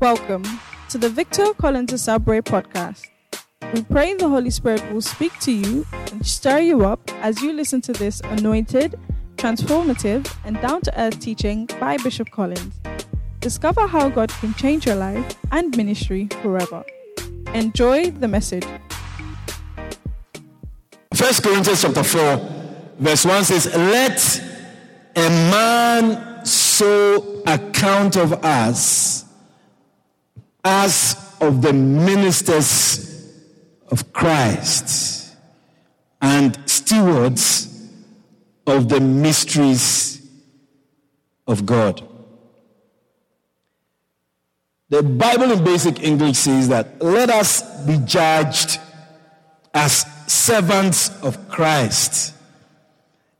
Welcome to the Victor Collins Asabre podcast. We pray the Holy Spirit will speak to you and stir you up as you listen to this anointed, transformative, and down to earth teaching by Bishop Collins. Discover how God can change your life and ministry forever. Enjoy the message. First Corinthians chapter 4, verse 1 says, Let a man so account of us as of the ministers of Christ and stewards of the mysteries of God. The Bible in basic English says that let us be judged as servants of Christ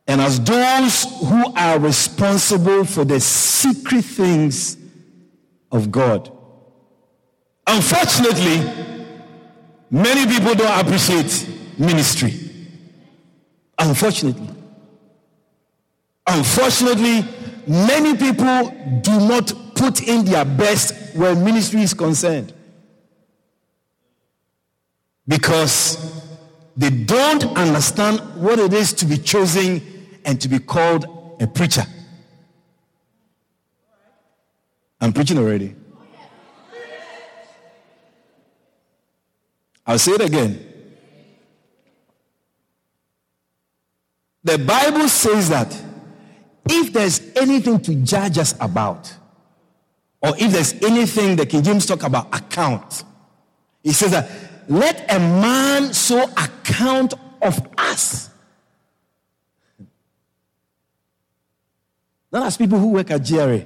and as those who are responsible for the secret things of God. Unfortunately, many people don't appreciate ministry. Unfortunately. Unfortunately, many people do not put in their best where ministry is concerned. Because they don't understand what it is to be chosen and to be called a preacher. I'm preaching already. I'll say it again. The Bible says that if there's anything to judge us about, or if there's anything the King James talk about account, he says that let a man so account of us. Not as people who work at GRA.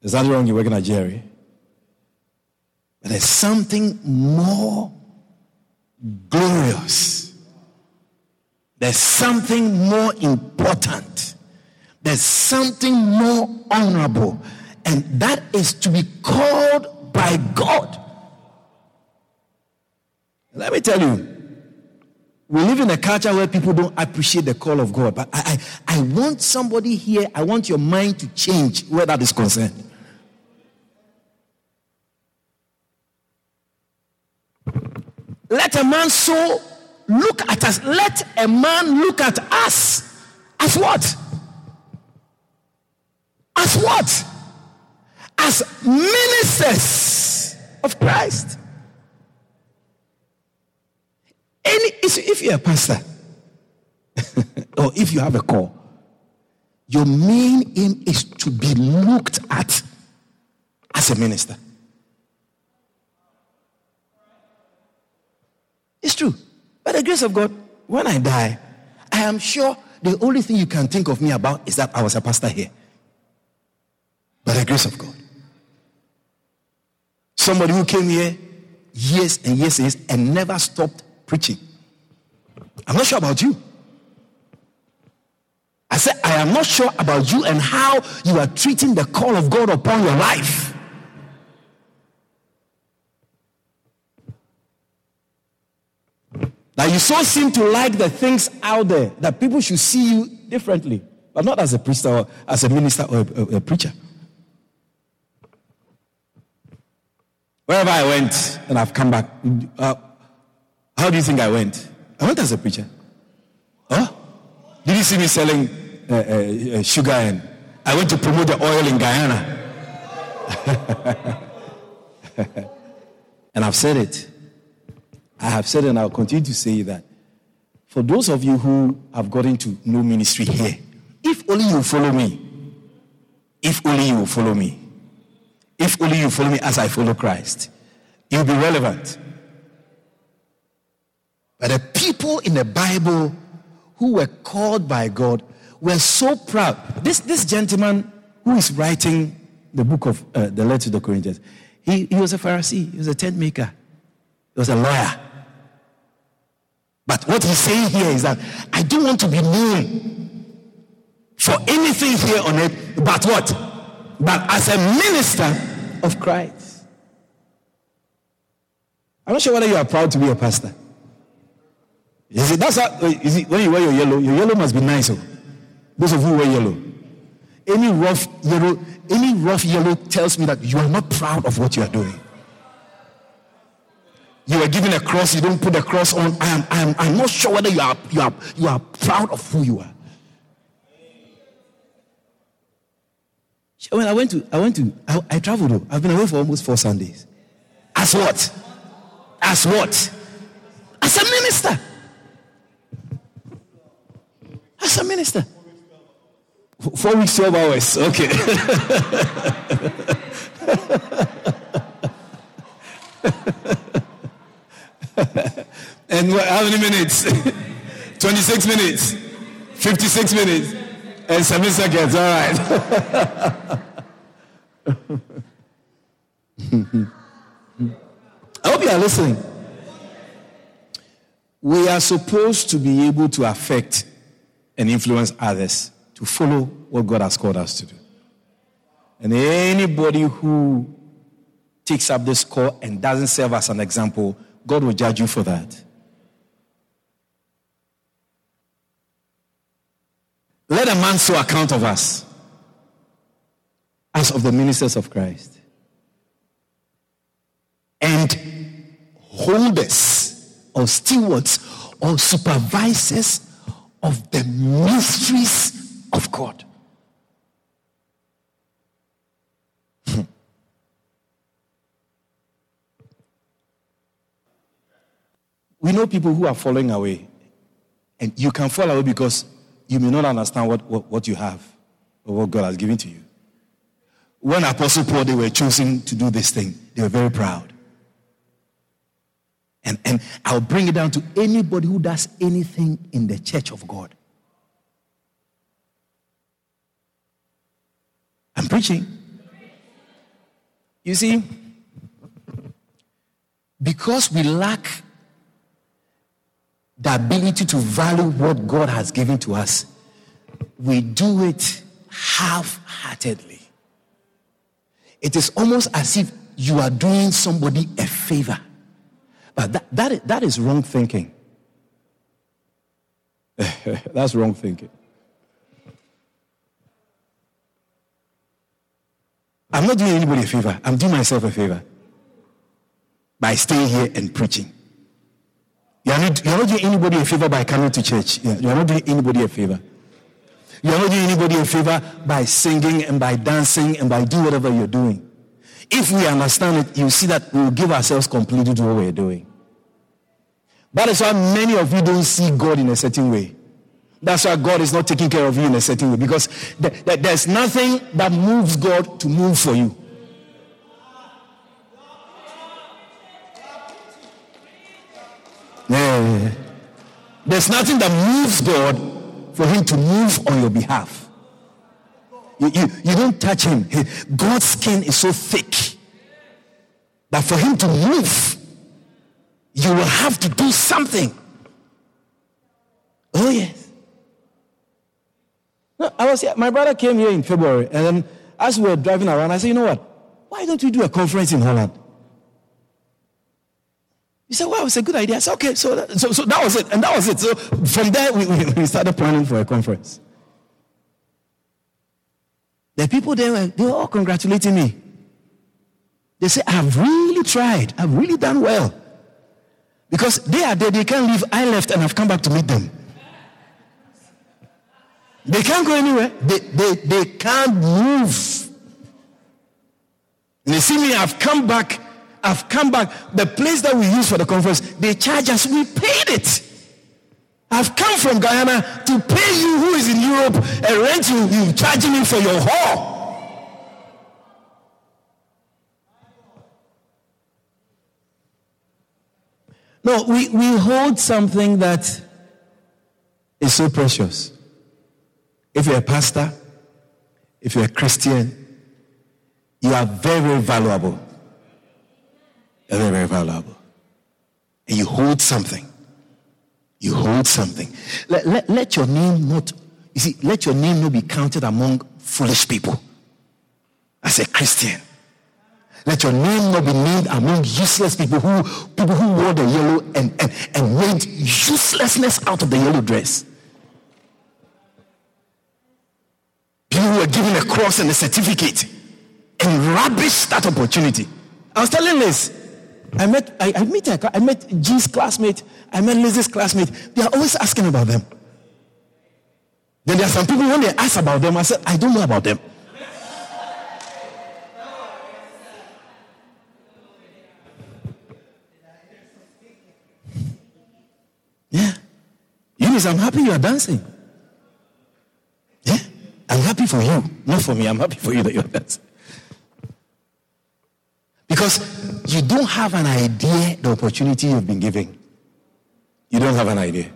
Is that wrong? You're working at GRA? But there's something more glorious. There's something more important. There's something more honorable. And that is to be called by God. Let me tell you, we live in a culture where people don't appreciate the call of God. But I, I, I want somebody here, I want your mind to change where that is concerned. Let a man so look at us. Let a man look at us as what? As what? As ministers of Christ. Any, if you're a pastor, or if you have a call, your main aim is to be looked at as a minister. It's true. By the grace of God, when I die, I am sure the only thing you can think of me about is that I was a pastor here. By the grace of God. Somebody who came here years and years and years and never stopped preaching. I'm not sure about you. I said, I am not sure about you and how you are treating the call of God upon your life. That you so seem to like the things out there that people should see you differently, but not as a priest or as a minister or a, a, a preacher. Wherever I went and I've come back, uh, how do you think I went? I went as a preacher. Huh? Did you see me selling uh, uh, uh sugar and I went to promote the oil in Guyana? and I've said it. I have said and I'll continue to say that for those of you who have gotten to know ministry here, if only you follow me, if only you follow me, if only you follow me as I follow Christ, you'll be relevant. But the people in the Bible who were called by God were so proud. This, this gentleman who is writing the book of uh, the letter to the Corinthians, he, he was a Pharisee, he was a tent maker, he was a lawyer. But what he's saying here is that I don't want to be known for anything here on earth but what? But as a minister of Christ. I'm not sure whether you are proud to be a pastor. Is it that's how, is it when you wear your yellow? Your yellow must be nice. Oh. Those of you who wear yellow. Any rough yellow, any rough yellow tells me that you are not proud of what you are doing. You were given a cross, you don't put the cross on. I am, I am, I'm not sure whether you are, you, are, you are proud of who you are. When I went to, I went to, I, I traveled. I've been away for almost four Sundays. As what? As what? As a minister. As a minister. Four weeks, 12 hours. Okay. and what, how many minutes? 26 minutes. 56 minutes. And 7 seconds. All right. I hope you are listening. We are supposed to be able to affect and influence others to follow what God has called us to do. And anybody who takes up this call and doesn't serve as an example, God will judge you for that. Let a man so account of us as of the ministers of Christ and holders or stewards or supervisors of the mysteries of God. We know people who are falling away. And you can fall away because you may not understand what, what, what you have or what God has given to you. When Apostle Paul, they were choosing to do this thing, they were very proud. And, and I'll bring it down to anybody who does anything in the church of God. I'm preaching. You see, because we lack the ability to value what God has given to us, we do it half heartedly. It is almost as if you are doing somebody a favor. But that, that, is, that is wrong thinking. That's wrong thinking. I'm not doing anybody a favor. I'm doing myself a favor by staying here and preaching. You are, not, you are not doing anybody a favor by coming to church. You are not doing anybody a favor. You are not doing anybody a favor by singing and by dancing and by doing whatever you're doing. If we understand it, you see that we will give ourselves completely to what we're doing. That is why many of you don't see God in a certain way. That's why God is not taking care of you in a certain way because there's nothing that moves God to move for you. Yeah. There's nothing that moves God for him to move on your behalf. You, you, you don't touch him. God's skin is so thick that for him to move, you will have to do something. Oh, yes. No, I was my brother came here in February, and then as we were driving around, I said, you know what? Why don't we do a conference in Holland? He said, well, it's a good idea. I said, okay, so that, so, so that was it. And that was it. So from there, we, we started planning for a conference. The people there, they were all congratulating me. They say, I've really tried. I've really done well. Because they are there, they can't leave. I left and I've come back to meet them. They can't go anywhere. They, they, they can't move. And they see me, I've come back I've come back. The place that we use for the conference, they charge us. We paid it. I've come from Guyana to pay you who is in Europe and rent you, you charging me for your hall. No, we, we hold something that is so precious. If you're a pastor, if you're a Christian, you are very, very valuable very, very valuable. And you hold something. You hold something. Let, let, let your name not, you see, let your name not be counted among foolish people. As a Christian. Let your name not be named among useless people who people who wore the yellow and, and, and made uselessness out of the yellow dress. People who were given a cross and a certificate and rubbish that opportunity. I was telling Liz, I met I, I met I met G's classmate, I met Liz's classmate. They are always asking about them. Then there are some people when they ask about them, I said, I don't know about them. Yeah. Eunice, I'm happy you are dancing. Yeah. I'm happy for you, not for me. I'm happy for you that you're dancing. Because you don't have an idea the opportunity you've been given. You don't have an idea.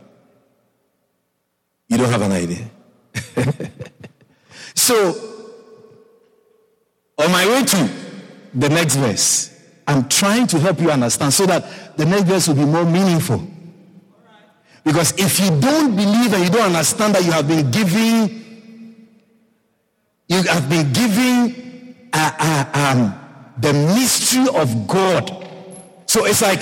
You don't have an idea. so, on my way to the next verse, I'm trying to help you understand so that the next verse will be more meaningful. Because if you don't believe and you don't understand that you have been giving, you have been giving uh, uh, um, the mystery of God. So it's like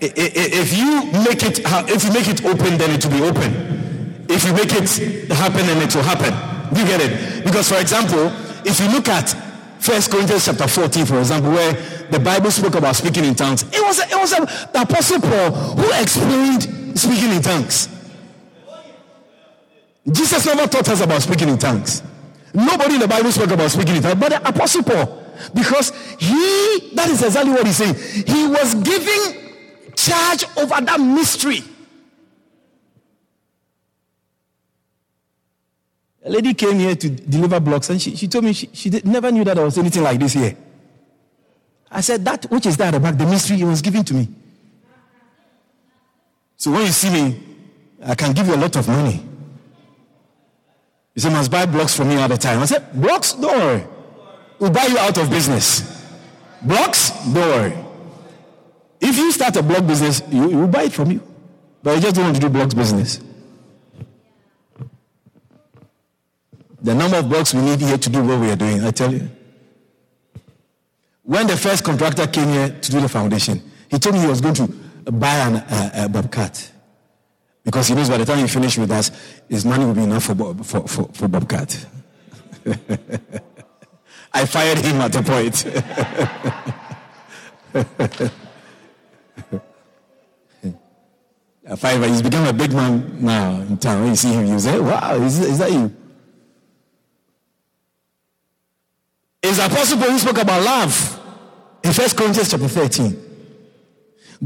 if you make it if you make it open, then it will be open. If you make it happen, then it will happen. Do you get it? Because for example, if you look at First Corinthians chapter 14, for example, where the Bible spoke about speaking in tongues, it was it was the Apostle Paul who explained speaking in tongues. Jesus never taught us about speaking in tongues. Nobody in the Bible spoke about speaking in tongues, but the Apostle Paul, because he, that is exactly what he's saying. He was giving charge over that mystery. A lady came here to deliver blocks and she, she told me she, she did, never knew that there was anything like this here. I said, That which is that about the mystery he was giving to me. So when you see me, I can give you a lot of money. You say, must buy blocks from me all the time. I said, blocks? Don't worry. We'll buy you out of business. Blocks? Don't worry. If you start a block business, you, will buy it from you. But you just don't want to do blocks business. The number of blocks we need here to do what we are doing, I tell you. When the first contractor came here to do the foundation, he told me he was going to buy an, a bobcat. Because he knows by the time he finishes with us, his money will be enough for, for, for, for bobcat. I fired him at a point. Five, he's become a big man now in town. You see him, you say, Wow, is, is that you? It's Apostle Paul who spoke about love in First Corinthians chapter 13.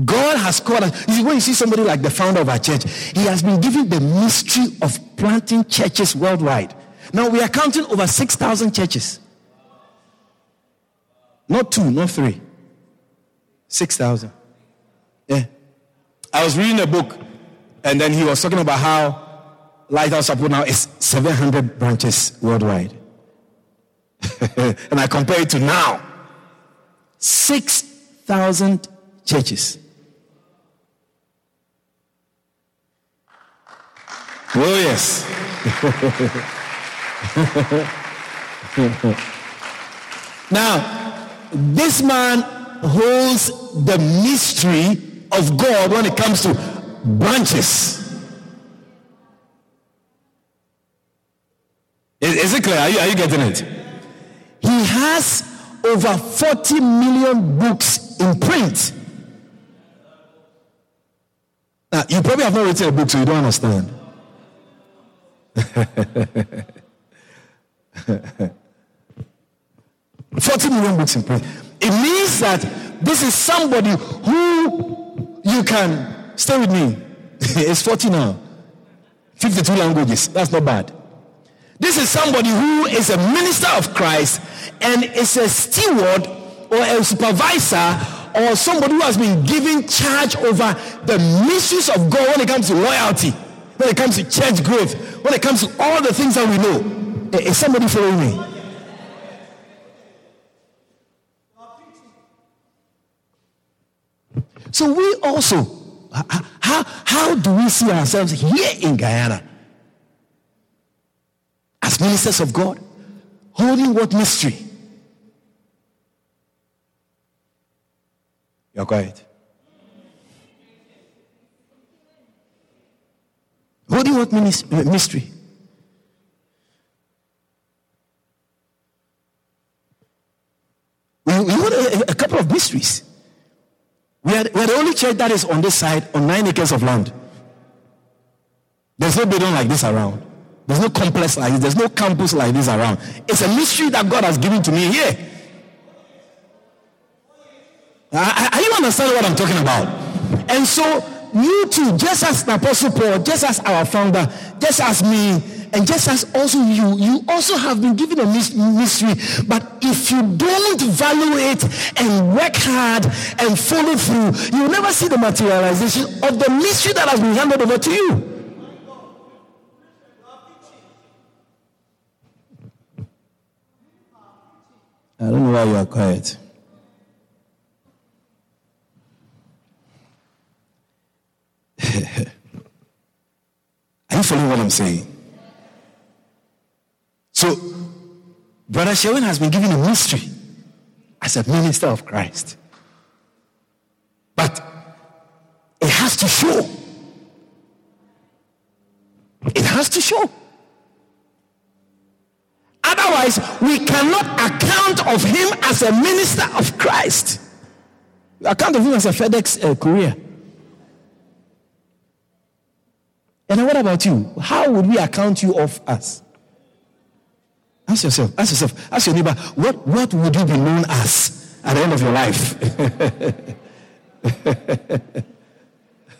God has called us. You when you see somebody like the founder of our church, he has been given the mystery of planting churches worldwide. Now we are counting over 6,000 churches. Not two, not three. 6,000. Yeah. I was reading a book, and then he was talking about how Lighthouse Support now is 700 branches worldwide. and I compare it to now 6,000 churches. Oh, yes. now, this man holds the mystery of God when it comes to branches. Is, is it clear? Are you, are you getting it? He has over 40 million books in print. Now, you probably have not written a book, so you don't understand. 40 million books in print. It means that this is somebody who you can stay with me. it's 40 now. 52 languages. That's not bad. This is somebody who is a minister of Christ and is a steward or a supervisor or somebody who has been given charge over the missions of God when it comes to loyalty, when it comes to church growth, when it comes to all the things that we know. Is somebody following me? So we also, how, how do we see ourselves here in Guyana? As ministers of God, holding what mystery? You're quiet. Holding what uh, mystery? We, we hold a, a couple of mysteries. We are, we are the only church that is on this side on nine acres of land. There's no building like this around. There's no complex like this. There's no campus like this around. It's a mystery that God has given to me here. Are you understand what I'm talking about? And so you too, just as the Apostle Paul, just as our founder, just as me, and just as also you, you also have been given a mystery. But if you don't value it and work hard and follow through, you will never see the materialization of the mystery that has been handed over to you. I don't know why you are quiet. are you following what I'm saying? So, Brother Sherwin has been given a ministry as a minister of Christ. But it has to show. It has to show. Otherwise, we cannot account of him as a minister of Christ. Account of him as a FedEx uh, courier. And what about you? How would we account you of us? Ask yourself, ask yourself, ask your neighbor, what, what would you be known as at the end of your life?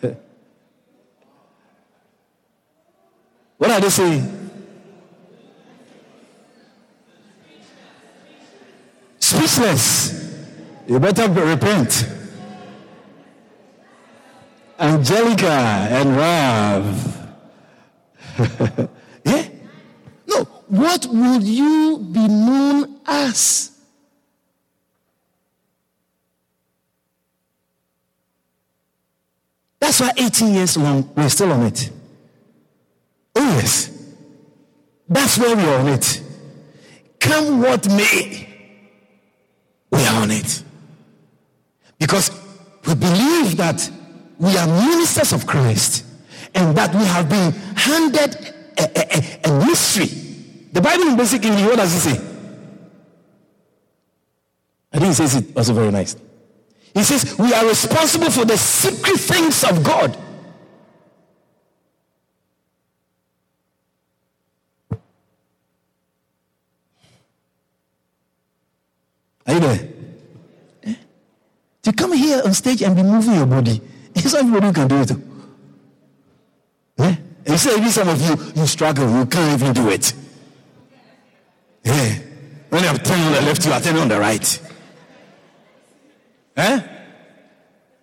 what are they saying? Speechless. You better repent. Angelica and Rav. What will you be known as? That's why 18 years long, we're still on it. Oh, yes. That's where we're on it. Come what may, we are on it. Because we believe that we are ministers of Christ and that we have been handed a, a, a, mystery. The Bible in basic English, what does it say? I think it says it also very nice. He says, We are responsible for the secret things of God. Are you there? Eh? To come here on stage and be moving your body it's not everybody can do it. Yeah? And say, even some of you, you struggle, you can't even do it. Yeah. When I'm turning on the left, you are turning on the right. Eh?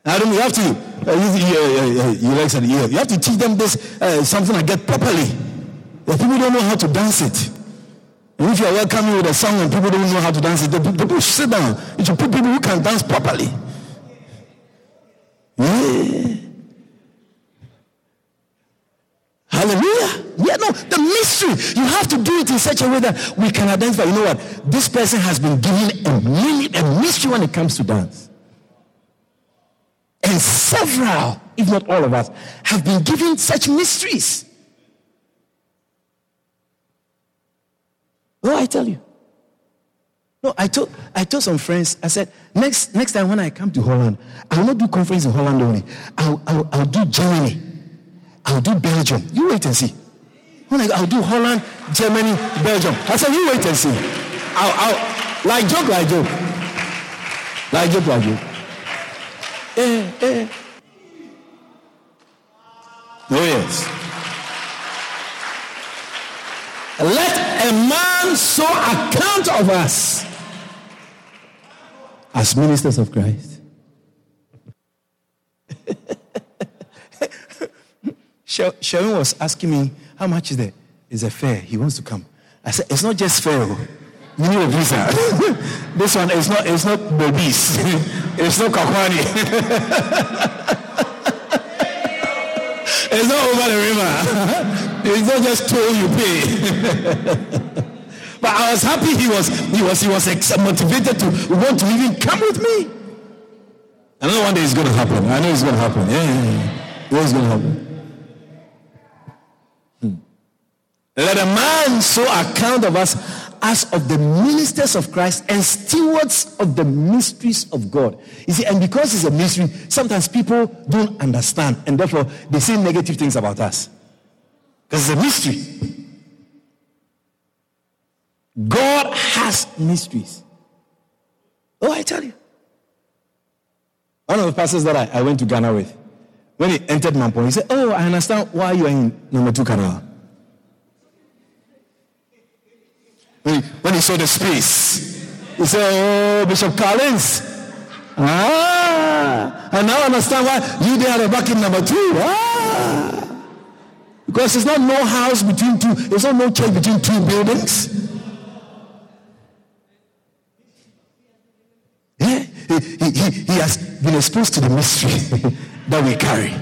Adam, you have to, uh, you, you, uh, you, like you, you have to teach them this, uh, something I get properly. The people don't know how to dance it. And if you are welcoming with a song and people don't know how to dance it, the people should sit down. You should put people who can dance properly. Yeah. Hallelujah. Yeah, no, the mystery. You have to do it in such a way that we can identify. You know what? This person has been given a, a mystery when it comes to dance. And several, if not all of us, have been given such mysteries. Oh, I tell you. No, I told I told some friends, I said, next next time when I come to Holland, I will not do conference in Holland only. I'll, I'll, I'll do Germany. I'll do Belgium. You wait and see. I, I'll do Holland, Germany, Belgium. I said, you wait and see. I'll, I'll like joke, like joke. Like joke, like joke. Eh, eh. Oh yes. Let a man so account of us as ministers of Christ. Sharon was asking me, how much is the is a fare? He wants to come. I said, it's not just fare. Oh. You need a visa. this one is not it's not babies. it's not kakwani. it's not over the river. it's not just toll you pay. But I was happy he was he was he was motivated to want to even come with me. I know one day it's going to happen. I know it's going to happen. Yeah, yeah, yeah. It's going to happen. Let a man so account of us as of the ministers of Christ and stewards of the mysteries of God. You see, and because it's a mystery, sometimes people don't understand and therefore they say negative things about us. Because it's a mystery. God has mysteries. Oh, I tell you. One of the pastors that I, I went to Ghana with, when he entered Mampong, he said, Oh, I understand why you are in number two canal. When he, when he saw the space, he said, Oh, Bishop Collins. Ah, I now understand why you there are back in number two. Ah. Because it's not no house between two, it's not no church between two buildings. Yeah, he, he, he has been exposed to the mystery that we carry.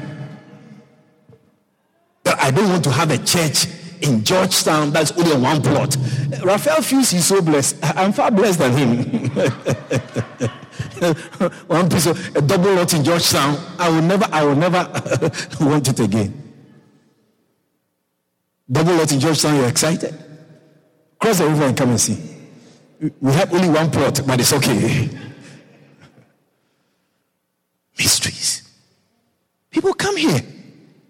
I don't want to have a church in Georgetown that's only on one plot. Raphael feels he's so blessed. I'm far blessed than him. one piece of a double lot in Georgetown. I will never, I will never want it again. Double lot in Georgetown, you're excited? Cross the river and come and see. We have only one plot, but it's okay. Mysteries. People come here.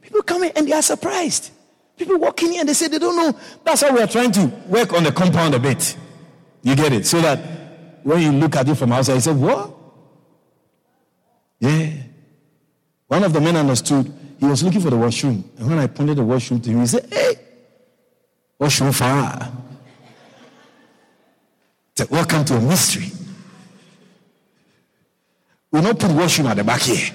People come here and they are surprised. People walk in here and they say they don't know. That's why we are trying to work on the compound a bit. You get it? So that when you look at it from outside, you say, What? Yeah. One of the men understood. He was looking for the washroom. And when I pointed the washroom to him, he said, Hey, washroom far. Welcome to a mystery. We don't put washroom at the back here.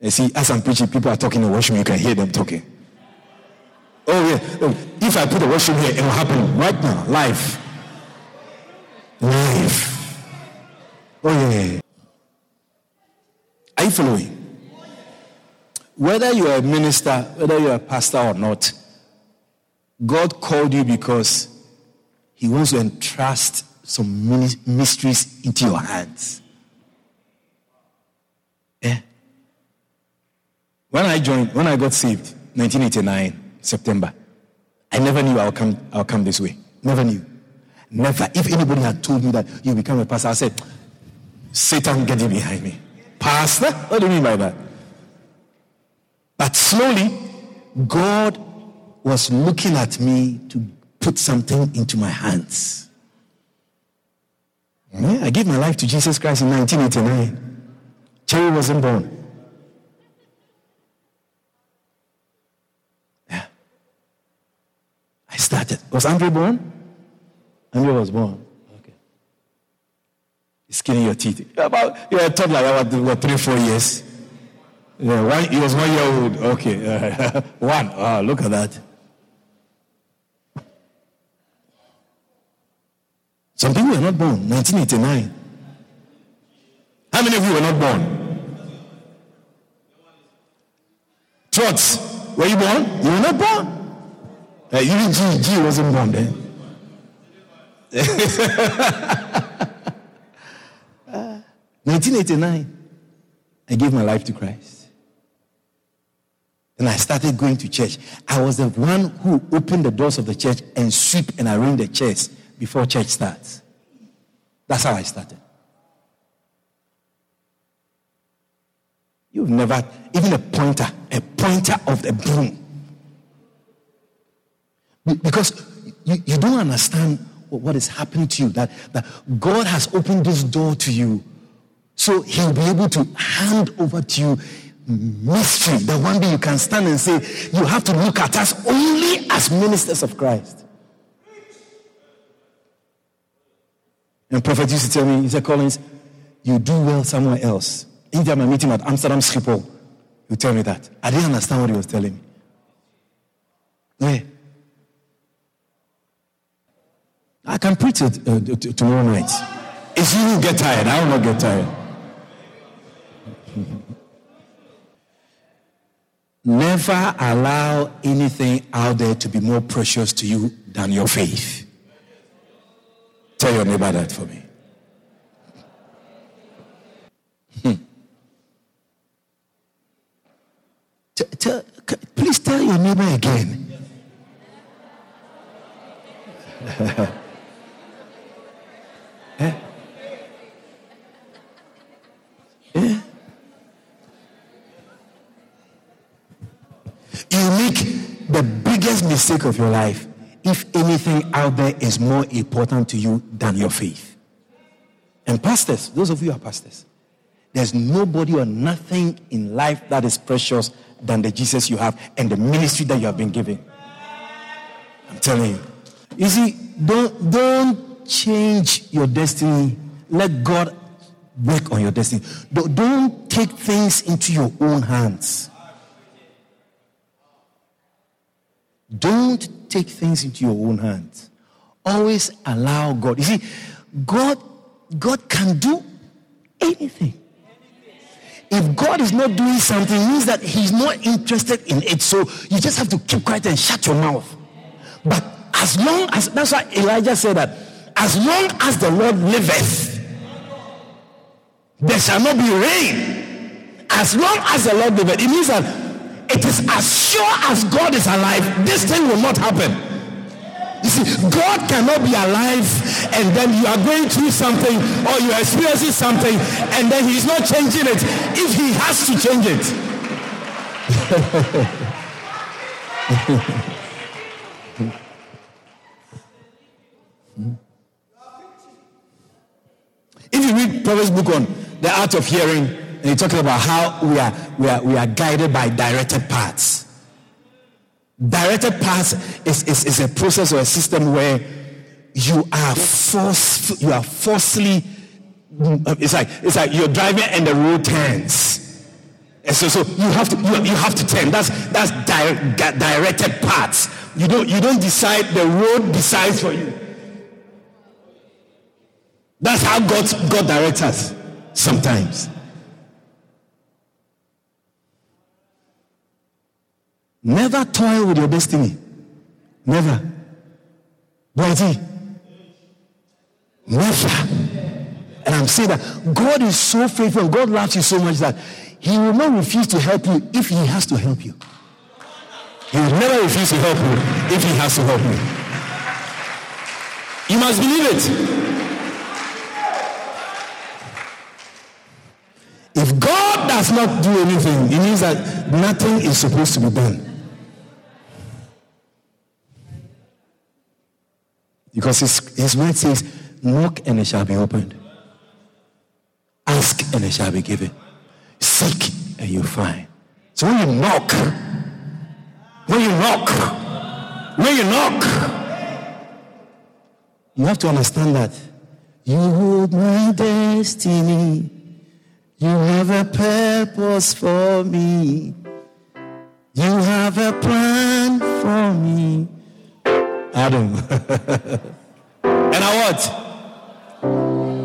You see, as I'm preaching, people are talking in the washroom, you can hear them talking. Oh, yeah. Oh, if I put the washroom here, it will happen right now, live. Live. Oh, yeah. Are you following? Whether you're a minister, whether you're a pastor or not, God called you because He wants to entrust some mysteries into your hands. Yeah. When I joined, when I got saved, 1989, September, I never knew I'll come, I'll come this way. Never knew. Never. If anybody had told me that you become a pastor, I said, Satan getting behind me. Pastor? What do you mean by that? But slowly, God was looking at me to put something into my hands. Yeah, I gave my life to Jesus Christ in 1989. Cherry wasn't born. Started. Was Andrew born? Andrew was born. Okay. He's skinning your teeth. About you're a toddler, about what, three, four years. Yeah, one, he was one year old. Okay. one. Oh, look at that. Some people were not born. 1989. How many of you were not born? Trots, were you born? You were not born. Uh, even G, G wasn't born then. uh, 1989, I gave my life to Christ. And I started going to church. I was the one who opened the doors of the church and sweep and arrange the chairs before church starts. That's how I started. You've never, even a pointer, a pointer of the broom because you, you don't understand what is happening to you, that, that God has opened this door to you. So he'll be able to hand over to you mystery that one day you can stand and say, you have to look at us only as ministers of Christ. And prophet used to tell me, he said, Collins, you do well somewhere else. Anytime I meet him at Amsterdam Schiphol, you tell me that. I didn't understand what he was telling me. Yeah. I can preach it uh, t- tomorrow night. If you get tired, I will not get tired. Never allow anything out there to be more precious to you than your faith. Tell your neighbor that for me. Hmm. T- t- please tell your neighbor again. eh? Eh? You make the biggest mistake of your life if anything out there is more important to you than your faith. And pastors, those of you are pastors, there's nobody or nothing in life that is precious than the Jesus you have and the ministry that you have been given. I'm telling you. You see, don't, don't change your destiny. Let God work on your destiny. Don't, take things into your own hands. Don't take things into your own hands. Always allow God. You see, God, God can do anything. If God is not doing something, it means that He's not interested in it. So you just have to keep quiet and shut your mouth. But as long as that's why Elijah said that as long as the Lord liveth, there shall not be rain. As long as the Lord liveth, it means that it is as sure as God is alive, this thing will not happen. You see, God cannot be alive and then you are going through something or you are experiencing something and then He's not changing it if He has to change it. if you read Proverbs book on the art of hearing, and he talking about how we are, we are, we are guided by directed paths. Directed paths is, is, is a process or a system where you are forced, you are forcefully, it's like, it's like you're driving and the road turns. And so, so you have to you, you have to turn. That's that's di- directed paths. You don't you don't decide. The road decides for you. That's how God God directs us sometimes. Never toil with your destiny. Never. Boise. Never. And I'm saying that God is so faithful God loves you so much that He will not refuse to help you if He has to help you. He will never refuse to help you if He has to help you. You must believe it. If God does not do anything, it means that nothing is supposed to be done. Because his, his word says, knock and it shall be opened. Ask and it shall be given. Seek and you find. So when you knock, when you knock, when you knock, you have to understand that you hold my destiny. You have a purpose for me. You have a plan for me. Adam. and I what?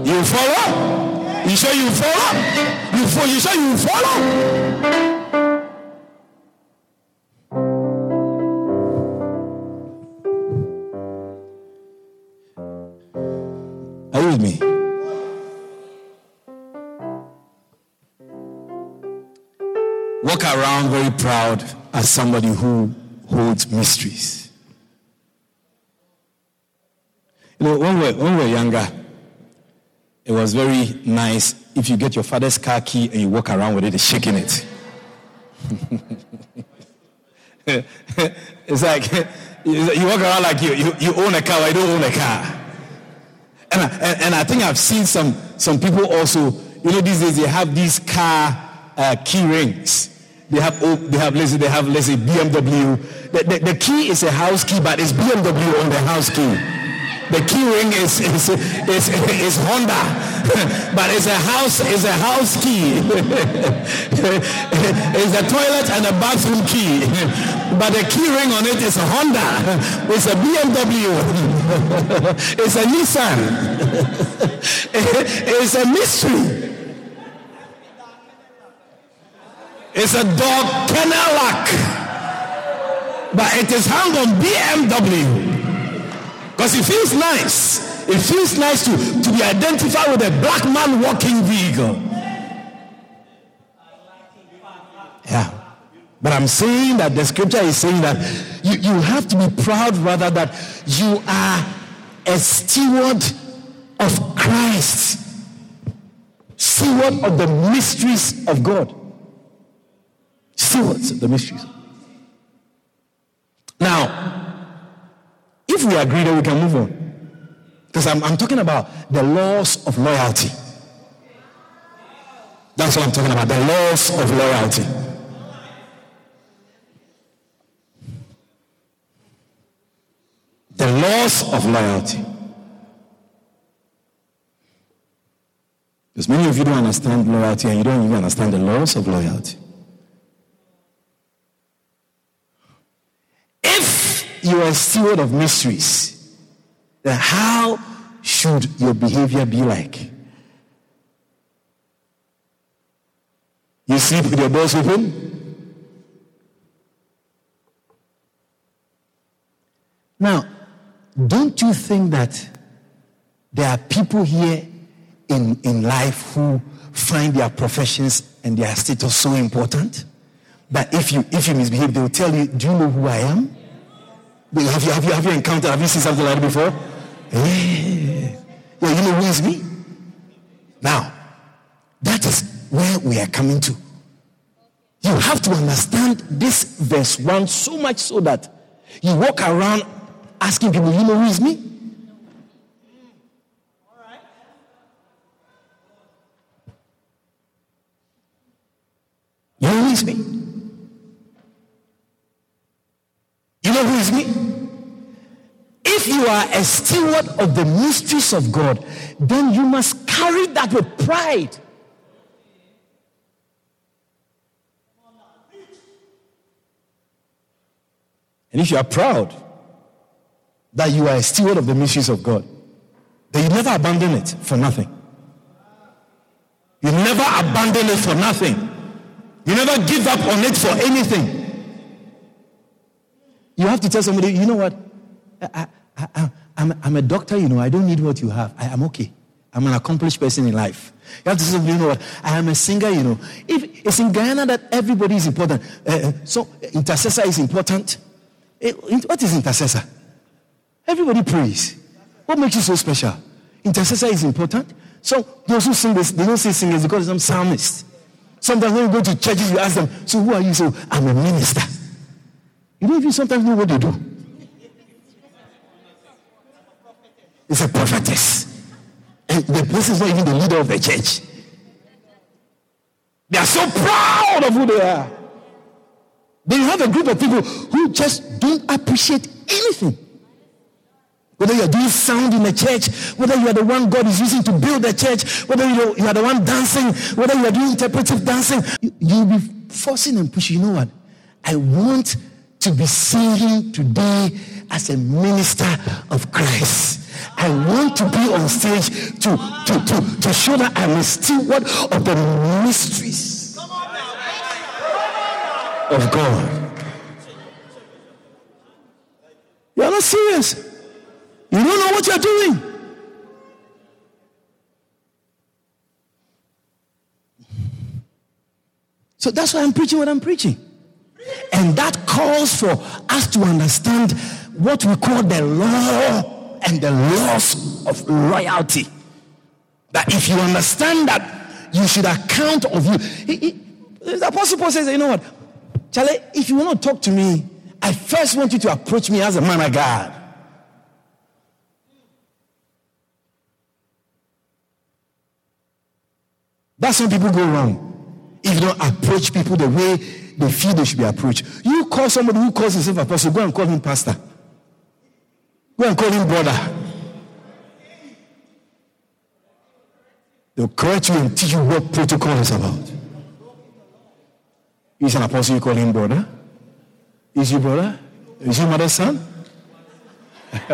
You follow? You sure you follow? You, follow? you sure you follow? Walk around very proud as somebody who holds mysteries. You know, when we, were, when we were younger, it was very nice if you get your father's car key and you walk around with it, shaking it. it's like you walk around like you, you, you own a car, I don't own a car. And I, and, and I think I've seen some, some people also, you know, these days they have these car uh, key rings. They have, they have, say, they have, say, BMW. The, the, the key is a house key, but it's BMW on the house key. The key ring is is, is, is Honda, but it's a house it's a house key. it's a toilet and a bathroom key, but the key ring on it is a Honda. It's a BMW. It's a Nissan. It's a mystery. It's a dog kennel but it is hung on BMW. Because it feels nice. It feels nice to, to be identified with a black man walking vehicle. Yeah. But I'm saying that the scripture is saying that you, you have to be proud rather that you are a steward of Christ, steward of the mysteries of God. Stewards the mysteries. Now, if we agree that we can move on, because I'm, I'm talking about the laws of loyalty. That's what I'm talking about the laws of loyalty. The laws of loyalty. Because many of you don't understand loyalty and you don't even understand the laws of loyalty. If you are a steward of mysteries, then how should your behavior be like? You sleep with your doors open? Now, don't you think that there are people here in, in life who find their professions and their status so important that if you if you misbehave, they will tell you, Do you know who I am? Have you have you have you encountered have you seen something like that before? Yeah. yeah, you know who is me? Now, that is where we are coming to. You have to understand this verse 1 so much so that you walk around asking people, you know who is me? You know who is me? Who is me? If you are a steward of the mysteries of God, then you must carry that with pride. And if you are proud that you are a steward of the mysteries of God, then you never abandon it for nothing. You never abandon it for nothing. You never give up on it for anything. You have to tell somebody, you know what? I, I, I'm, I'm a doctor, you know, I don't need what you have. I am okay. I'm an accomplished person in life. You have to say, you know what? I am a singer, you know. If it's in Guyana that everybody is important, uh, so intercessor is important. Eh, what is intercessor? Everybody prays. What makes you so special? Intercessor is important. So those who sing this, they don't say singers because I'm psalmist. Sometimes when you go to churches, you ask them, so who are you? So I'm a minister. You don't even sometimes know what they do. It's a prophetess. And the person is not even the leader of the church. They are so proud of who they are. Then you have a group of people who just don't appreciate anything. Whether you're doing sound in the church, whether you are the one God is using to build the church, whether you are the one dancing, whether you are doing interpretive dancing, you, you'll be forcing and pushing. You know what? I want to be singing today as a minister of Christ. I want to be on stage to, to, to, to show that I'm a steward of the mysteries of God. You're not serious. You don't know what you're doing. So that's why I'm preaching what I'm preaching. And that calls for us to understand what we call the law and the laws of loyalty. That if you understand that, you should account of you. He, he, the apostle Paul says, you know what? Charlie, if you want to talk to me, I first want you to approach me as a man of God. That's when people go wrong. If you don't approach people the way they feel they should be approached. You call somebody who calls himself apostle, go and call him pastor. Go and call him brother. They'll correct you and teach you what protocol is about. He's an apostle, you call him brother. Is your brother? Is your mother's son?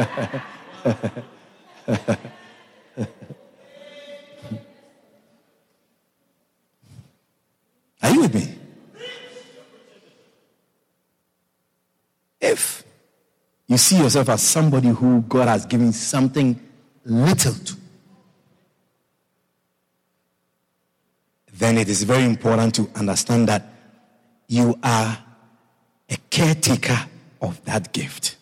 Are you with me? If you see yourself as somebody who God has given something little to, then it is very important to understand that you are a caretaker of that gift.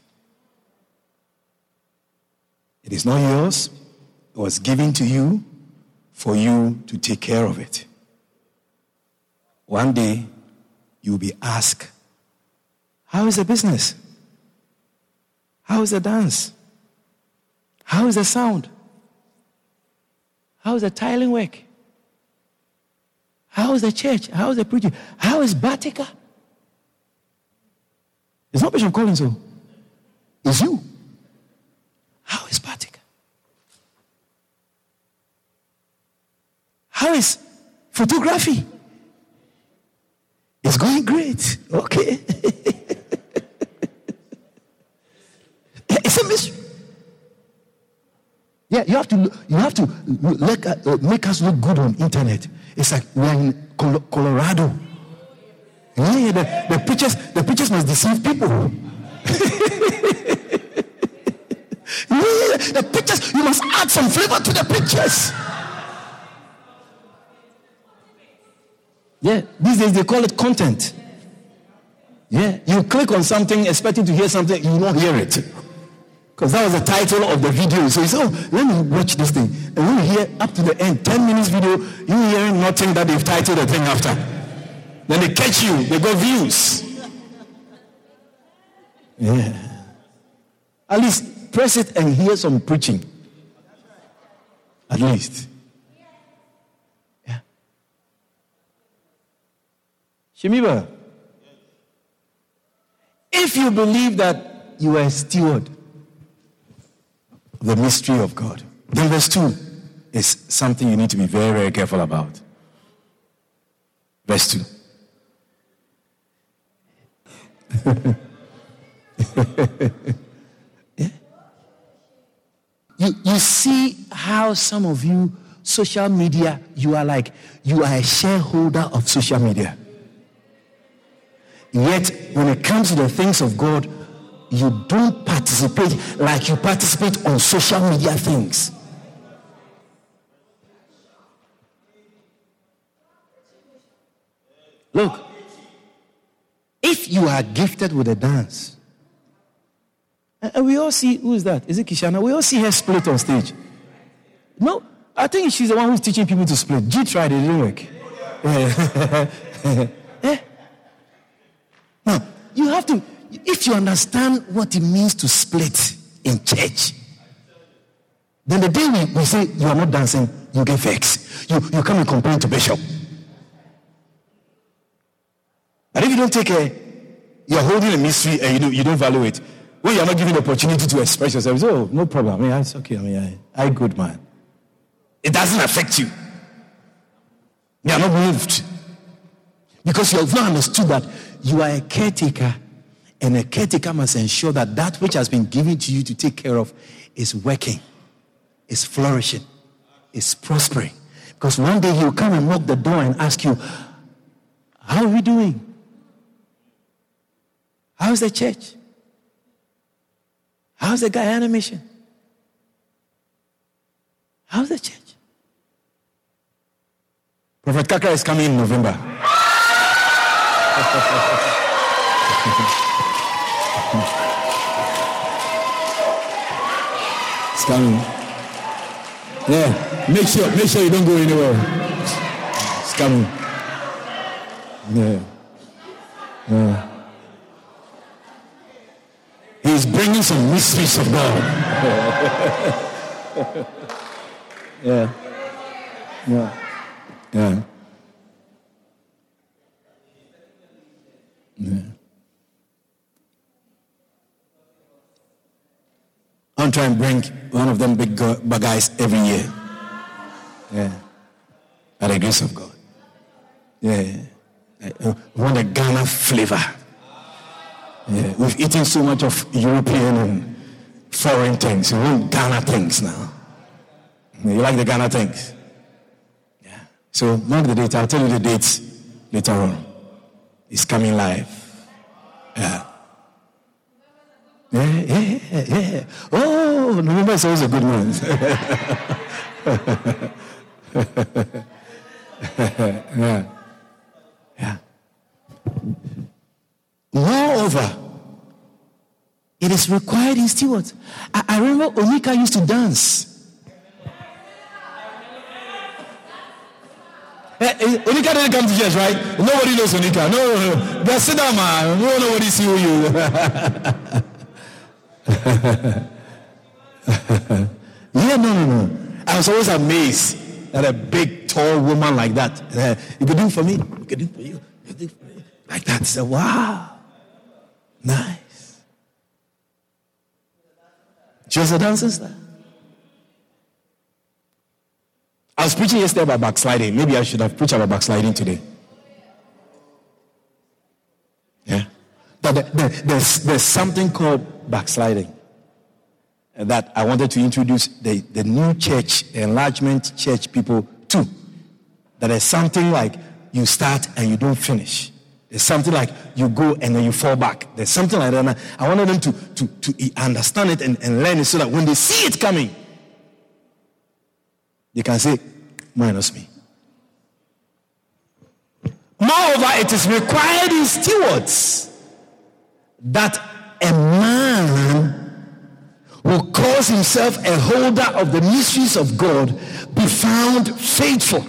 It is not yours, it was given to you for you to take care of it. One day, you'll be asked, How is the business? How is the dance? How is the sound? How is the tiling work? How is the church? How is the preaching? How is Bartica? It's not Bishop Collins, so it's you. How is Bartica? How is photography? It's going great. Okay. it's a mystery. Yeah, you have to you have to make, uh, make us look good on internet. It's like we're in Colorado. Yeah, the, the pictures the pictures must deceive people. yeah, the pictures you must add some flavor to the pictures. Yeah, these days they call it content. Yeah, you click on something expecting to hear something, you won't hear it. Because that was the title of the video. So you say, oh, let me watch this thing. And you hear up to the end, 10 minutes video, you hearing nothing that they've titled the thing after. Then they catch you, they got views. Yeah. At least press it and hear some preaching. At least. Yeah. Shemiba, if you believe that you are a steward, the mystery of God. Then verse 2 is something you need to be very, very careful about. Verse 2. yeah. You, you see how some of you, social media, you are like, you are a shareholder of social media. Yet, when it comes to the things of God, you don't participate like you participate on social media things. Look, if you are gifted with a dance, and we all see who is that? Is it Kishana? We all see her split on stage. No, I think she's the one who's teaching people to split. G tried it, didn't work. Yeah. Now, you have to if you understand what it means to split in church, then the day we, we say you are not dancing, you get vexed. You, you come and complain to Bishop. But if you don't take care, you're holding a mystery and you don't, you don't value it. When you're not given the opportunity to express yourself, oh, no problem. I mean, it's okay. I mean, I, I good, man. It doesn't affect you. You are not moved. Because you have not understood that you are a caretaker and a caretaker must ensure that that which has been given to you to take care of is working, is flourishing, is prospering. Because one day he'll come and knock the door and ask you, How are we doing? How's the church? How's the Guyana mission? How's the church? Prophet Kakra is coming in November. coming. Yeah, make sure, make sure you don't go anywhere. It's coming. Yeah. Yeah. He's bringing some mysteries of God. yeah. Yeah. Yeah. Yeah. Trying to bring one of them big guys every year. Yeah. By the grace of God. Yeah. Want a Ghana flavor. Yeah. We've eaten so much of European and foreign things. We want Ghana things now. You like the Ghana things? Yeah. So mark the date. I'll tell you the dates later on. It's coming live. Yeah. Yeah, yeah, yeah. Oh, November is always a good month. yeah. Yeah. Moreover, it is required in stewards. I, I remember Onika used to dance. Eh, eh, Onika didn't come to church, right? Nobody knows Onika. No, no, no. Just sit down, man. No, nobody see you. yeah, no, no, no. I was always amazed that a big, tall woman like that, uh, you could do for me, you could do for you, you could do for me. Like that. So, wow. Nice. Just a dancer. I was preaching yesterday about backsliding. Maybe I should have preached about backsliding today. But there's, there's something called backsliding that I wanted to introduce the, the new church, enlargement church people to. That there's something like you start and you don't finish. There's something like you go and then you fall back. There's something like that. And I wanted them to, to, to understand it and, and learn it so that when they see it coming, they can say, minus me. Moreover, it is required in stewards that a man who calls himself a holder of the mysteries of God be found faithful.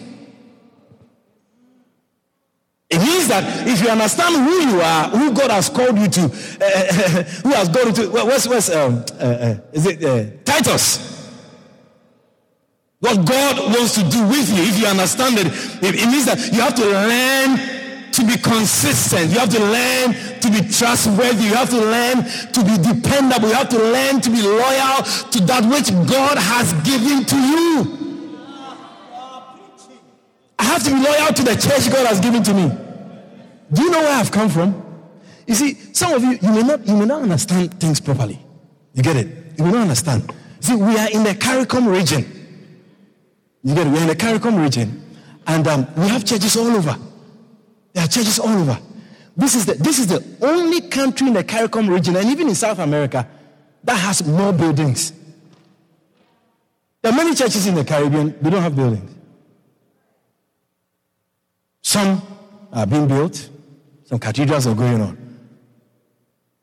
It means that if you understand who you are, who God has called you to, uh, who has called you to, what's, what's um, uh, uh, is it uh, Titus? What God wants to do with you, if you understand it, it means that you have to learn to be consistent. You have to learn to be trustworthy. You have to learn to be dependable. You have to learn to be loyal to that which God has given to you. I have to be loyal to the church God has given to me. Do you know where I've come from? You see, some of you, you may not, you may not understand things properly. You get it? You may not understand. See, we are in the CARICOM region. You get it? We're in the CARICOM region, and um, we have churches all over. There are churches all over. This is the this is the only country in the CARICOM region, and even in South America, that has more buildings. There are many churches in the Caribbean, they don't have buildings. Some are being built, some cathedrals are going on.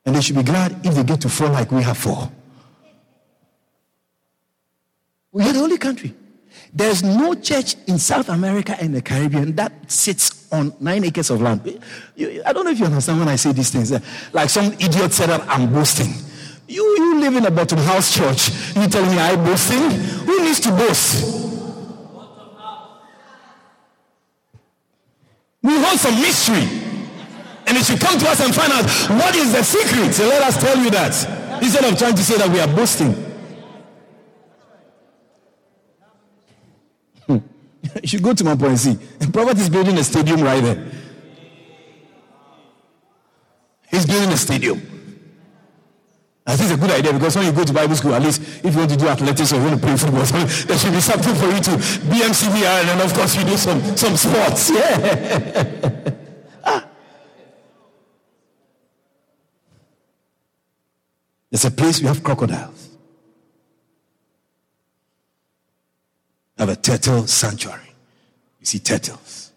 And they should be glad if they get to fall like we have four. We are the only country. There's no church in South America and the Caribbean that sits on nine acres of land. I don't know if you understand when I say these things. Eh? Like some idiot said that I'm boasting. You, you live in a bottom house church. You tell me I'm boasting? Who needs to boast? We hold some mystery. And if you come to us and find out what is the secret, so let us tell you that. Instead of trying to say that we are boasting. you should go to my point and see. Prophet is building a stadium right there. He's building a stadium. I think it's a good idea because when you go to Bible school, at least if you want to do athletics or you want to play football, there should be something for you to BMCBR and then of course you do some, some sports. Yeah. ah. There's a place we have crocodiles. have a turtle sanctuary. See turtles.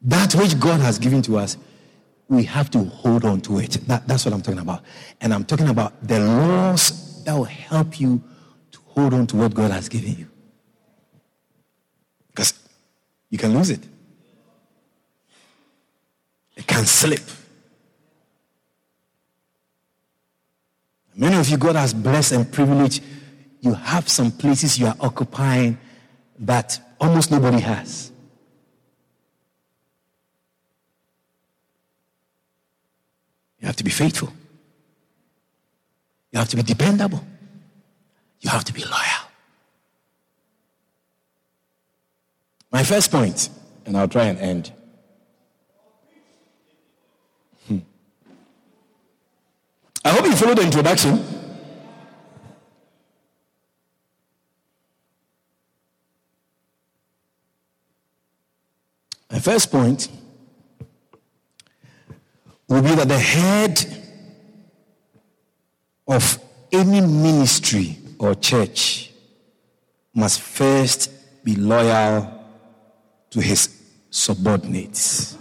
That which God has given to us, we have to hold on to it. That, that's what I'm talking about. And I'm talking about the laws that will help you to hold on to what God has given you. Because you can lose it, it can slip. Many of you, God has blessed and privileged. You have some places you are occupying that almost nobody has. You have to be faithful. You have to be dependable. You have to be loyal. My first point, and I'll try and end. I hope you followed the introduction. My first point will be that the head of any ministry or church must first be loyal to his subordinates.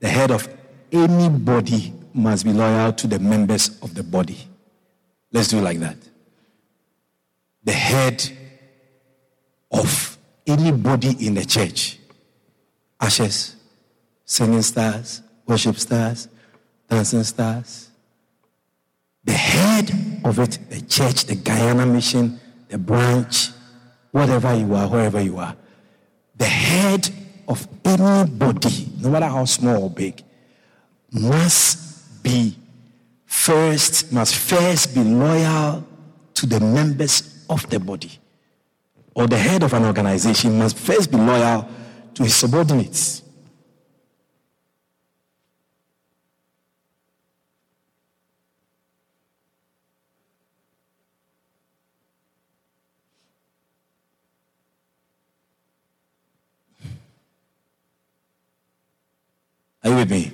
The head of anybody must be loyal to the members of the body. Let's do it like that. The head of anybody in the church, ashes, singing stars, worship stars, dancing stars, the head of it, the church, the Guyana mission, the branch, whatever you are, wherever you are, the head of anybody, no matter how small or big, must be first, must first be loyal to the members of the body. Or the head of an organization must first be loyal to his subordinates. Are you with me?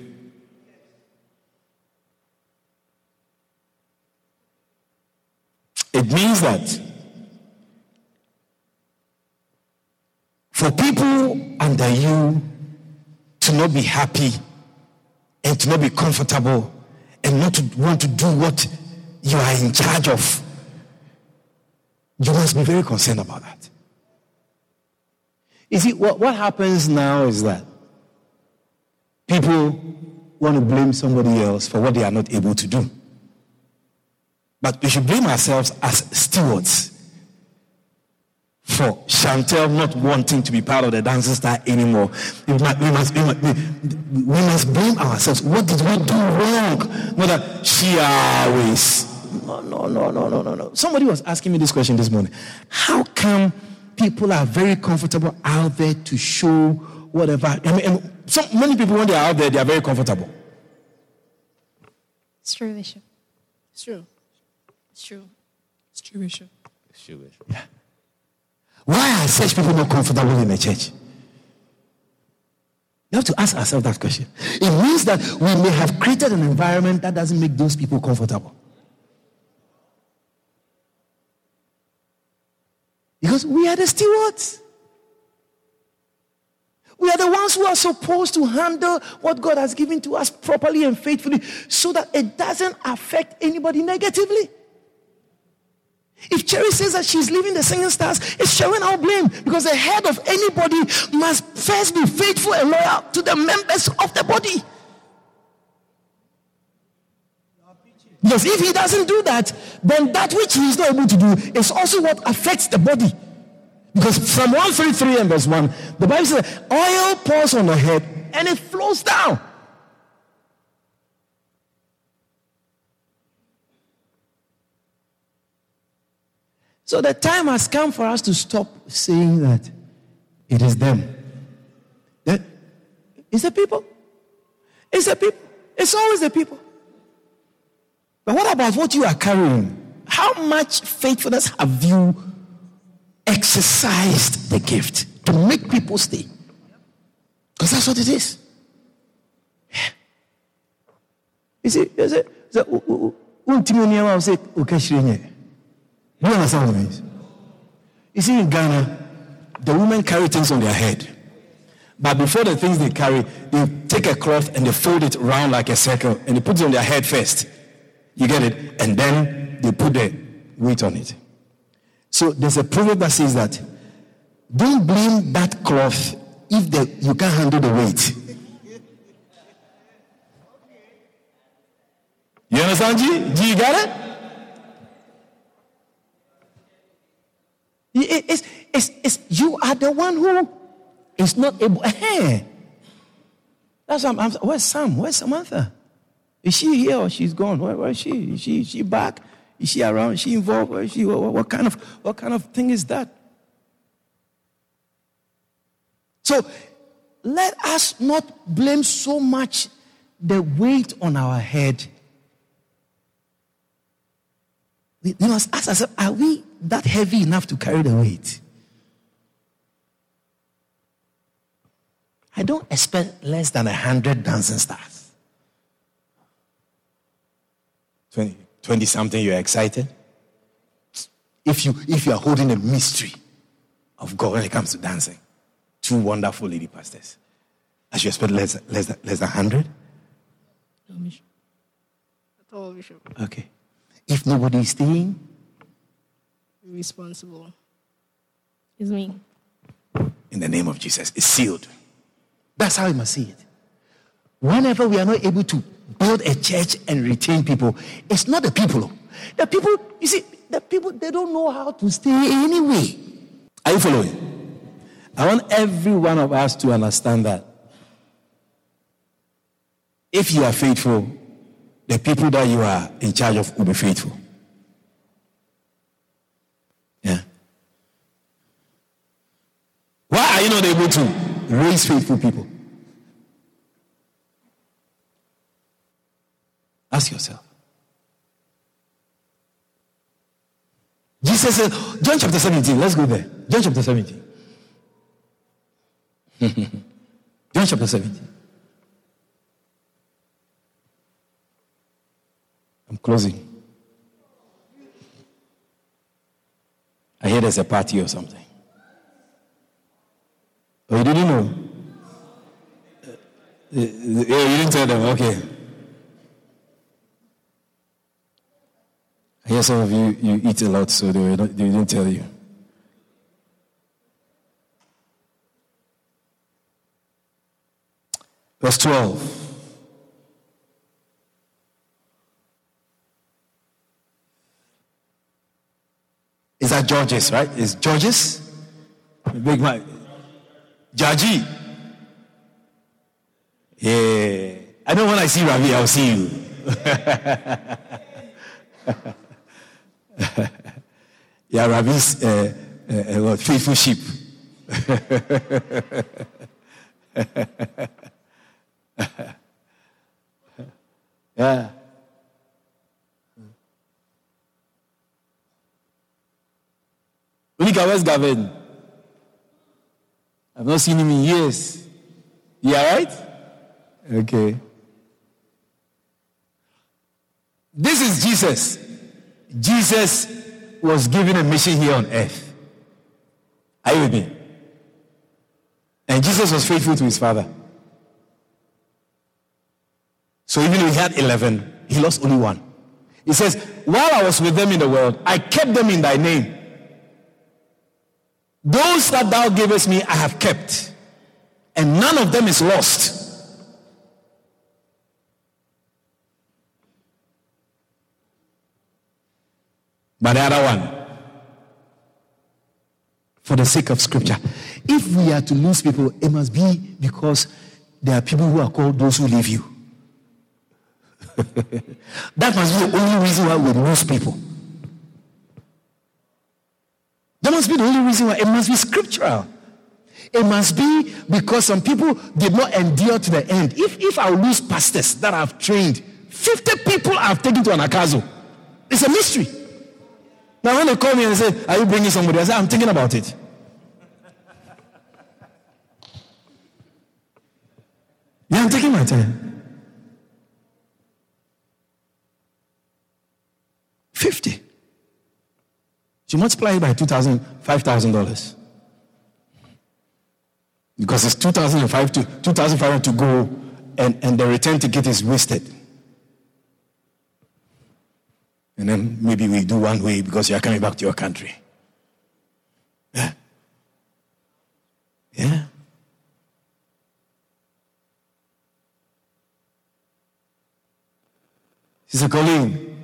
It means that for people under you to not be happy and to not be comfortable and not to want to do what you are in charge of, you must be very concerned about that. You see, what, what happens now is that People want to blame somebody else for what they are not able to do. But we should blame ourselves as stewards for Chantel not wanting to be part of the dancing star anymore. We must, we must, we must, we must blame ourselves. What did we do wrong? Not that she always. No, no, no, no, no, no, no. Somebody was asking me this question this morning. How come people are very comfortable out there to show whatever? I mean, so many people, when they are out there, they are very comfortable. It's true, Bishop. It's true. It's true. It's true, Bishop. It's true, Bishop. Yeah. Why are such people not comfortable in the church? You have to ask ourselves that question. It means that we may have created an environment that doesn't make those people comfortable. Because we are the stewards. We are the ones who are supposed to handle what God has given to us properly and faithfully so that it doesn't affect anybody negatively. If Cherry says that she's leaving the singing stars, it's sharing our blame because the head of anybody must first be faithful and loyal to the members of the body. Because if he doesn't do that, then that which he is not able to do is also what affects the body. Because Psalm 133 and verse 1, the Bible says, oil pours on the head and it flows down. So the time has come for us to stop saying that it is them. That it's the people. It's the people. It's always the people. But what about what you are carrying? How much faithfulness have you exercised the gift to make people stay. Because that's what it is. Yeah. You see, you see, you understand what it means? You see, in Ghana, the women carry things on their head. But before the things they carry, they take a cloth and they fold it round like a circle and they put it on their head first. You get it? And then they put the weight on it. So there's a proverb that says that don't blame that cloth if the, you can't handle the weight. You understand, G? G, you got it? It's, it's, it's, you are the one who is not able. Hey, that's what I'm, I'm, where's Sam? Where's Samantha? Is she here or she's gone? Where, where is she? Is she, she back? Is she around? Is she involved? Is she, what, what, kind of, what kind of thing is that? So let us not blame so much the weight on our head. We must ask ourselves are we that heavy enough to carry the weight? I don't expect less than a hundred dancing stars. 20. 20 something, you're excited. If you, if you are holding a mystery of God when it comes to dancing, two wonderful lady pastors. I should expect less, less, than- less than 100? No, Bishop. At all, Bishop. Okay. If nobody is staying, Responsible. It's me. in the name of Jesus, it's sealed. That's how you must see it. Whenever we are not able to build a church and retain people, it's not the people. Oh. The people, you see, the people, they don't know how to stay anyway. Are you following? I want every one of us to understand that. If you are faithful, the people that you are in charge of will be faithful. Yeah. Why are you not able to raise faithful people? Ask yourself. Jesus said, John chapter 17, let's go there. John chapter 17. John chapter 17. I'm closing. I hear there's a party or something. Oh, you didn't know? Uh, uh, you didn't tell them. Okay. I hear some of you you eat a lot, so they, not, they didn't tell you. Verse 12. Is that George's, right? Is George's? Big Mike. Jaji. Yeah. I know when I see Ravi, I'll see you. yeah, Ravi's uh, uh, uh, what, faithful sheep. yeah. Monica, where's Gavin? I've not seen him in years. You all right? Okay. This is Jesus. Jesus was given a mission here on earth. Are you with me? And Jesus was faithful to his father. So even though he had 11, he lost only one. He says, While I was with them in the world, I kept them in thy name. Those that thou gavest me, I have kept, and none of them is lost. But the other one, for the sake of scripture, if we are to lose people, it must be because there are people who are called those who leave you. that must be the only reason why we lose people. That must be the only reason why. It must be scriptural. It must be because some people did not endure to the end. If, if I lose pastors that I've trained, 50 people I've taken to Anagkazo, it's a mystery. Now, when they call me and say, Are you bringing somebody? I say, I'm thinking about it. Yeah, I'm taking my time. 50. You multiply it by $2,000, $5,000. Because it's 2005 to 2005 to go, and, and the return ticket is wasted. And then maybe we do one way because you're coming back to your country. Yeah. Yeah. Sister Colleen,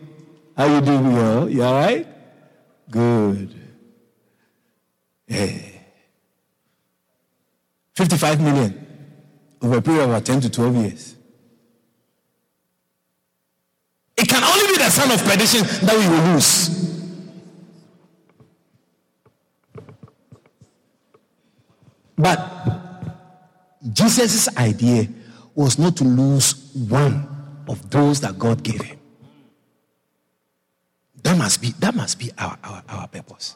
how you doing, girl? You all right? Good. Yeah. 55 million over a period of about 10 to 12 years. It can only be the son of perdition that we will lose. But Jesus' idea was not to lose one of those that God gave him. Must be, that must be our, our, our purpose.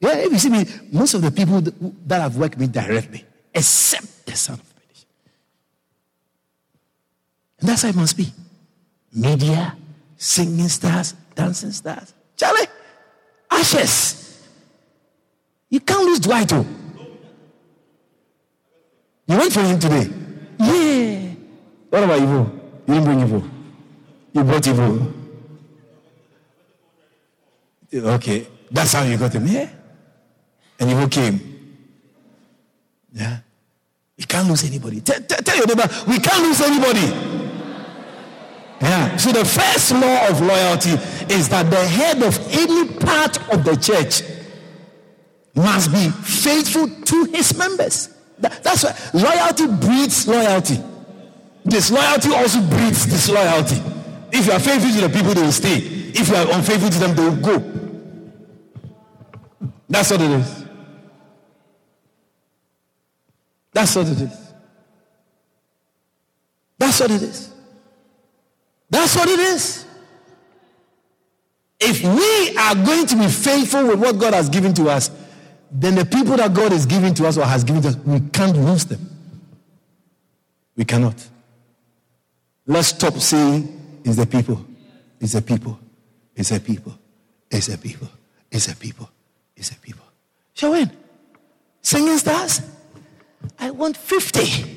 Yeah, if you see me, most of the people that, have worked with me directly, except the son of perdition. And that's how it must be. Media, singing stars, dancing stars. Charlie, ashes. You can't lose Dwight. Oh. You went for him today. Yeah. What about evil? You didn't bring evil. You brought evil. Okay, that's how you got him. Yeah. And Ivo came. Yeah. You can't lose anybody. Tell, tell, tell your neighbor, we can't lose anybody. Yeah. So the first law of loyalty is that the head of any part of the church must be faithful to his members. That, that's why loyalty breeds loyalty. Disloyalty also breeds disloyalty. If you are faithful to the people, they will stay. If you are unfaithful to them, they will go. That's what it is. That's what it is. That's what it is. That's what it is. If we are going to be faithful with what God has given to us, then the people that God is giving to us or has given to us, we can't lose them. We cannot. Let's stop saying it's the people. It's the people. It's the people. It's the people. It's the people. It's the people. Shall we? Singing stars? I want 50.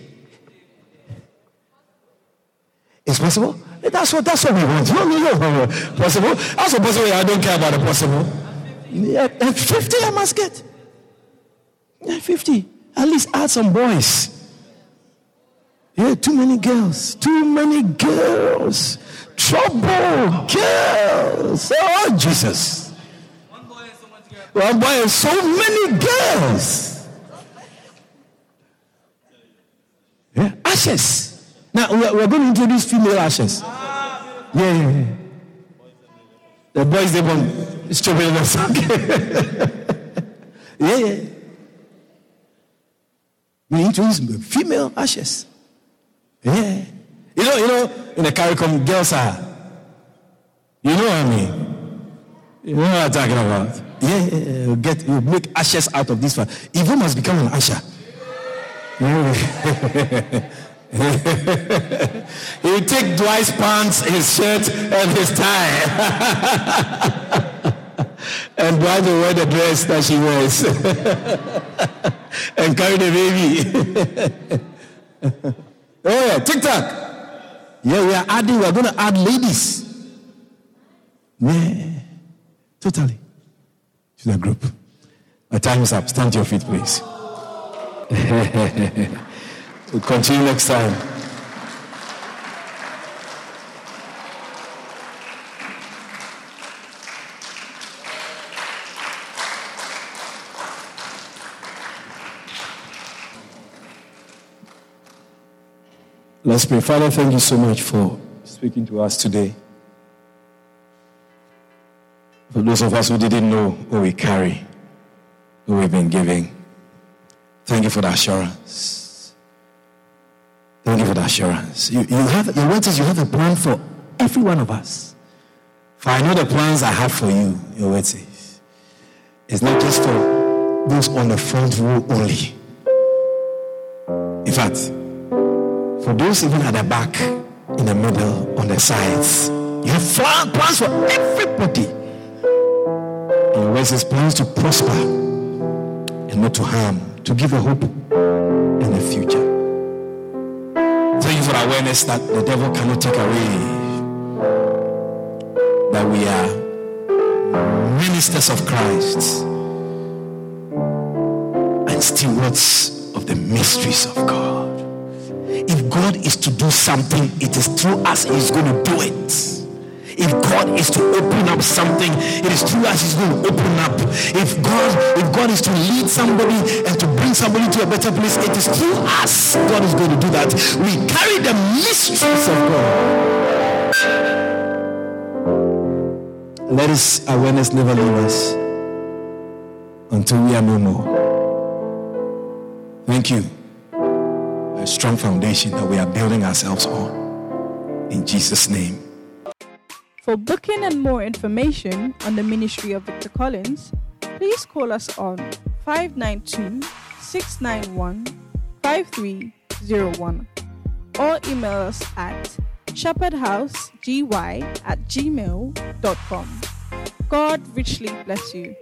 It's possible? That's what that's what we want. No, no, no. Possible? That's what possible. I don't care about the possible. Yeah, 50 I must get. Yeah, 50. At least add some boys. Yeah, too many girls. Too many girls. Trouble. Girls. Oh, Jesus. One boy and so many girls. Yeah, ashes. Now we're, we're going to introduce female ashes. Yeah, yeah, yeah. The boys they want strawberry Okay. yeah, yeah. We introduce female ashes. Yeah. You know, you know, in the CARICOM, girls are. You know what I mean? You know what I'm talking about? Yeah, yeah, yeah. You get you make ashes out of this one. Evil must become an. Yeah. he take Dwight's pants, his shirt, and his tie. and Dwight the wear the dress that she wears. and carry the baby. oh yeah, TikTok. Yeah, we are adding, we are going to add ladies. Yeah, totally. To the group. My time is up. Stand to your feet, please. We'll continue next time. Let's pray. Father, thank you so much for speaking to us today. For those of us who didn't know what we carry, what we've been giving, thank you for the assurance. Thank you for the assurance. You, you have your word says you have a plan for every one of us. For I know the plans I have for you, your word says. It's not just for those on the front row only. In fact, for those even at the back, in the middle, on the sides, you have plans for everybody. And your says plans to prosper and not to harm, to give a hope in the future. Thank you for awareness that the devil cannot take away. That we are ministers of Christ and stewards of the mysteries of God. If God is to do something, it is through us He's going to do it. If God is to open up something, it is through us He's going to open up. If God, if God is to lead somebody and to bring somebody to a better place, it is through us God is going to do that. We carry the mysteries of God. Let His awareness never leave us until we are no more. Thank you. A strong foundation that we are building ourselves on. In Jesus' name. For booking and more information on the ministry of Victor Collins, please call us on 592 691 5301 or email us at shepherdhousegy at gmail.com. God richly bless you.